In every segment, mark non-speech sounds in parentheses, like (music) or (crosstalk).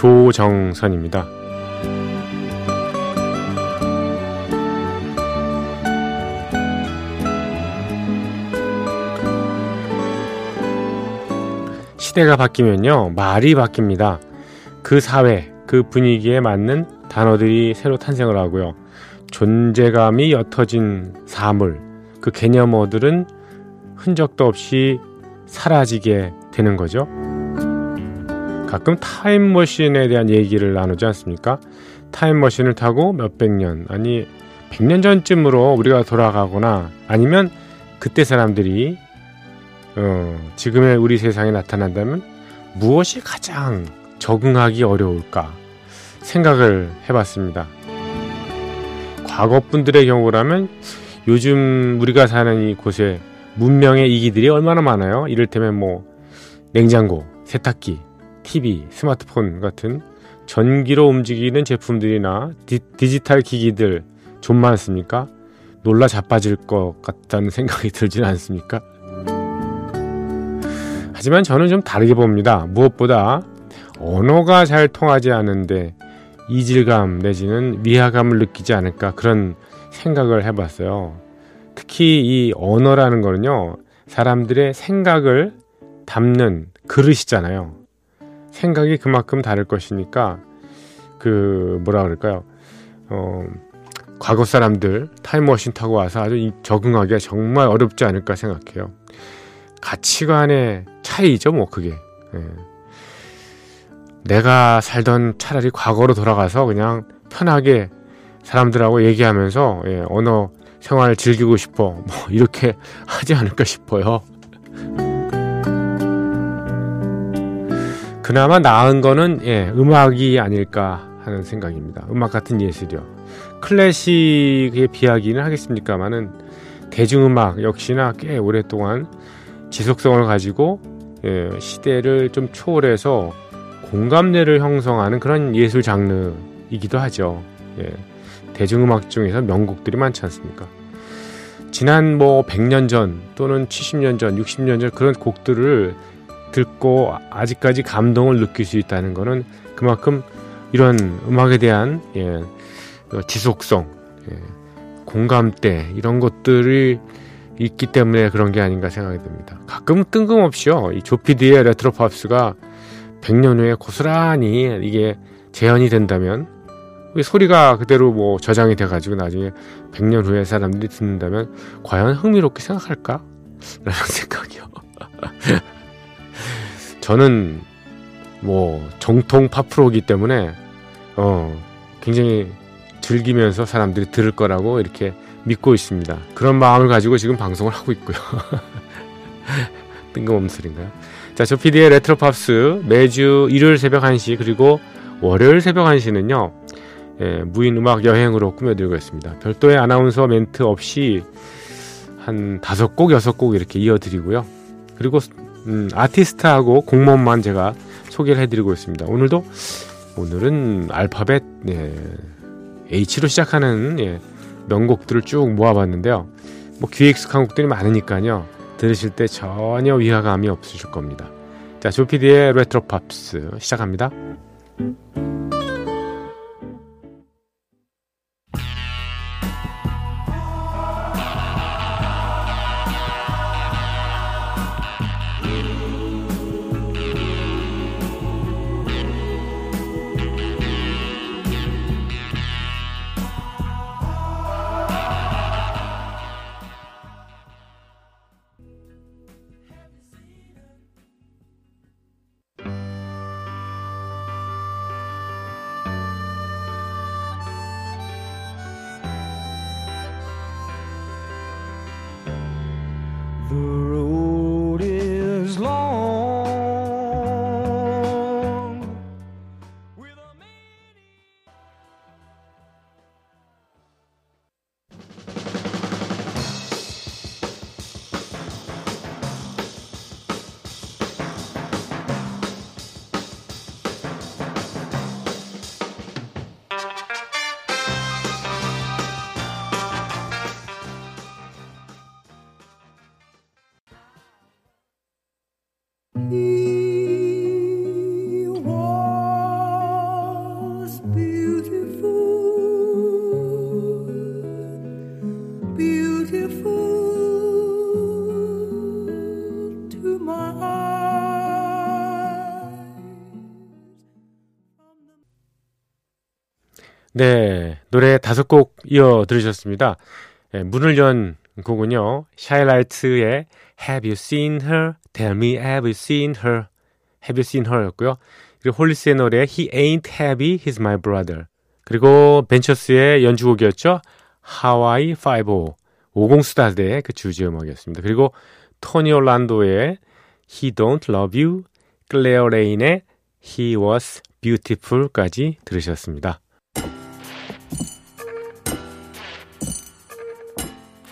조정선입니다. 시대가 바뀌면요, 말이 바뀝니다. 그 사회, 그 분위기에 맞는 단어들이 새로 탄생을 하고요. 존재감이 옅어진 사물, 그 개념어들은 흔적도 없이 사라지게 되는 거죠. 가끔 타임머신에 대한 얘기를 나누지 않습니까? 타임머신을 타고 몇백 년, 아니, 백 년 전쯤으로 우리가 돌아가거나 아니면 그때 사람들이 어, 지금의 우리 세상에 나타난다면 무엇이 가장 적응하기 어려울까 생각을 해봤습니다. 과거 분들의 경우라면 요즘 우리가 사는 이곳에 문명의 이기들이 얼마나 많아요. 이를테면 뭐 냉장고, 세탁기, TV, 스마트폰 같은 전기로 움직이는 제품들이나 디, 디지털 기기들 좀 많습니까? 놀라 자빠질 것 같다는 생각이 (laughs) 들지는 않습니까? 하지만 저는 좀 다르게 봅니다. 무엇보다 언어가 잘 통하지 않은데 이질감 내지는 위화감을 느끼지 않을까 그런 생각을 해봤어요. 특히 이 언어라는 거는요, 사람들의 생각을 담는 그릇이잖아요. 생각이 그만큼 다를 것이니까, 그, 뭐라 그럴까요? 어, 과거 사람들 타임머신 타고 와서 아주 적응하기가 정말 어렵지 않을까 생각해요. 가치관의 차이죠, 뭐, 그게. 예. 내가 살던 차라리 과거로 돌아가서 그냥 편하게 사람들하고 얘기하면서 예, 언어 생활을 즐기고 싶어 뭐 이렇게 (laughs) 하지 않을까 싶어요. 그나마 나은 거는 예, 음악이 아닐까 하는 생각입니다. 음악 같은 예술이요. 클래식에 비하기는 하겠습니까만은 대중음악 역시나 꽤 오랫동안 지속성을 가지고 예, 시대를 좀 초월해서 공감대를 형성하는 그런 예술 장르이기도 하죠. 예. 대중음악 중에서 명곡들이 많지 않습니까? 지난 뭐 100년 전 또는 70년 전, 60년 전 그런 곡들을 듣고 아직까지 감동을 느낄 수 있다는 것은 그만큼 이런 음악에 대한 예, 지속성, 예, 공감대 이런 것들이 있기 때문에 그런 게 아닌가 생각이 듭니다. 가끔 뜬금없이요. 이 조피디의 레트로 팝스가 100년 후에 고스란히 이게 재현이 된다면 소리가 그대로 뭐 저장이 돼가지고 나중에 100년 후에 사람들이 듣는다면 과연 흥미롭게 생각할까? (laughs) 라는 생각이요. 저는 뭐 정통 팝프로기 때문에 어 굉장히 즐기면서 사람들이 들을 거라고 이렇게 믿고 있습니다. 그런 마음을 가지고 지금 방송을 하고 있고요. (laughs) 뜬금없는 소리인가요? 자, 조피디의 레트로 팝스 매주 일요일 새벽 1시 그리고 월요일 새벽 1시는요. 예, 무인 음악 여행으로 꾸며드리고 있습니다. 별도의 아나운서 멘트 없이 한 다섯 곡, 여섯 곡 이렇게 이어드리고요. 그리고 음, 아티스트하고 공무원만 제가 소개를 해드리고 있습니다. 오늘도 오늘은 알파벳 예, H로 시작하는 예, 명곡들을 쭉 모아봤는데요. 뭐 귀에 익숙한 곡들이 많으니까요. 들으실 때 전혀 위화감이 없으실 겁니다. 자, 조피디의 레트로 팝스 시작합니다. 네, 노래 다섯 곡 이어 들으셨습니다. 네, 문을 연 곡은요, 샤일라이트의 Have You Seen Her? Tell Me Have You Seen Her? Have You Seen Her? 였고요. 그리고 홀리스의 노래 He Ain't Heavy, He's My Brother. 그리고 벤처스의 연주곡이었죠. 하와이 5 50수사대의 그 주제 음악이었습니다. 그리고 토니 올란도의 He Don't Love You, 클레어 레인의 He Was Beautiful까지 들으셨습니다.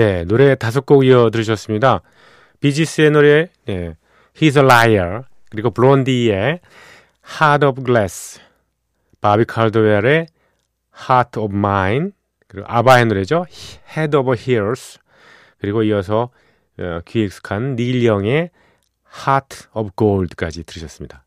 네, 노래 다섯 곡 이어 들으셨습니다. 비지스의 노래, 네, He's a Liar, 그리고 블론디의 Heart of Glass, 바비 칼드웰의 Heart of Mine, 그리고 아바의 노래죠. Head over Heels, 그리고 이어서 어, 귀 익숙한 닐 영의 Heart of Gold까지 들으셨습니다.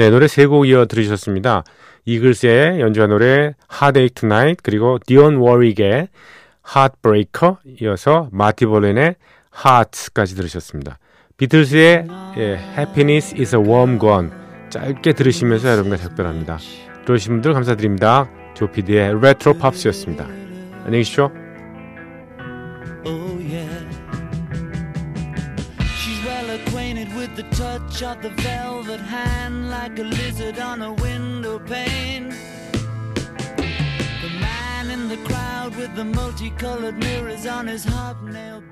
네, 노래 세 곡 이어 들으셨습니다. 이글스의 연주한 노래 Heartache Tonight 그리고 디온 워릭의 Heartbreaker 이어서 마티 볼렌의 Hearts까지 들으셨습니다. 비틀스의 예, Happiness is a Warm Gun 짧게 들으시면서 여러분과 작별합니다. 들어주신 분들 감사드립니다. 조피디의 레트로 팝스였습니다. 안녕히 계십시오. The touch of the velvet hand like a lizard on a window pane. The man in the crowd with the multicolored mirrors on his hobnail.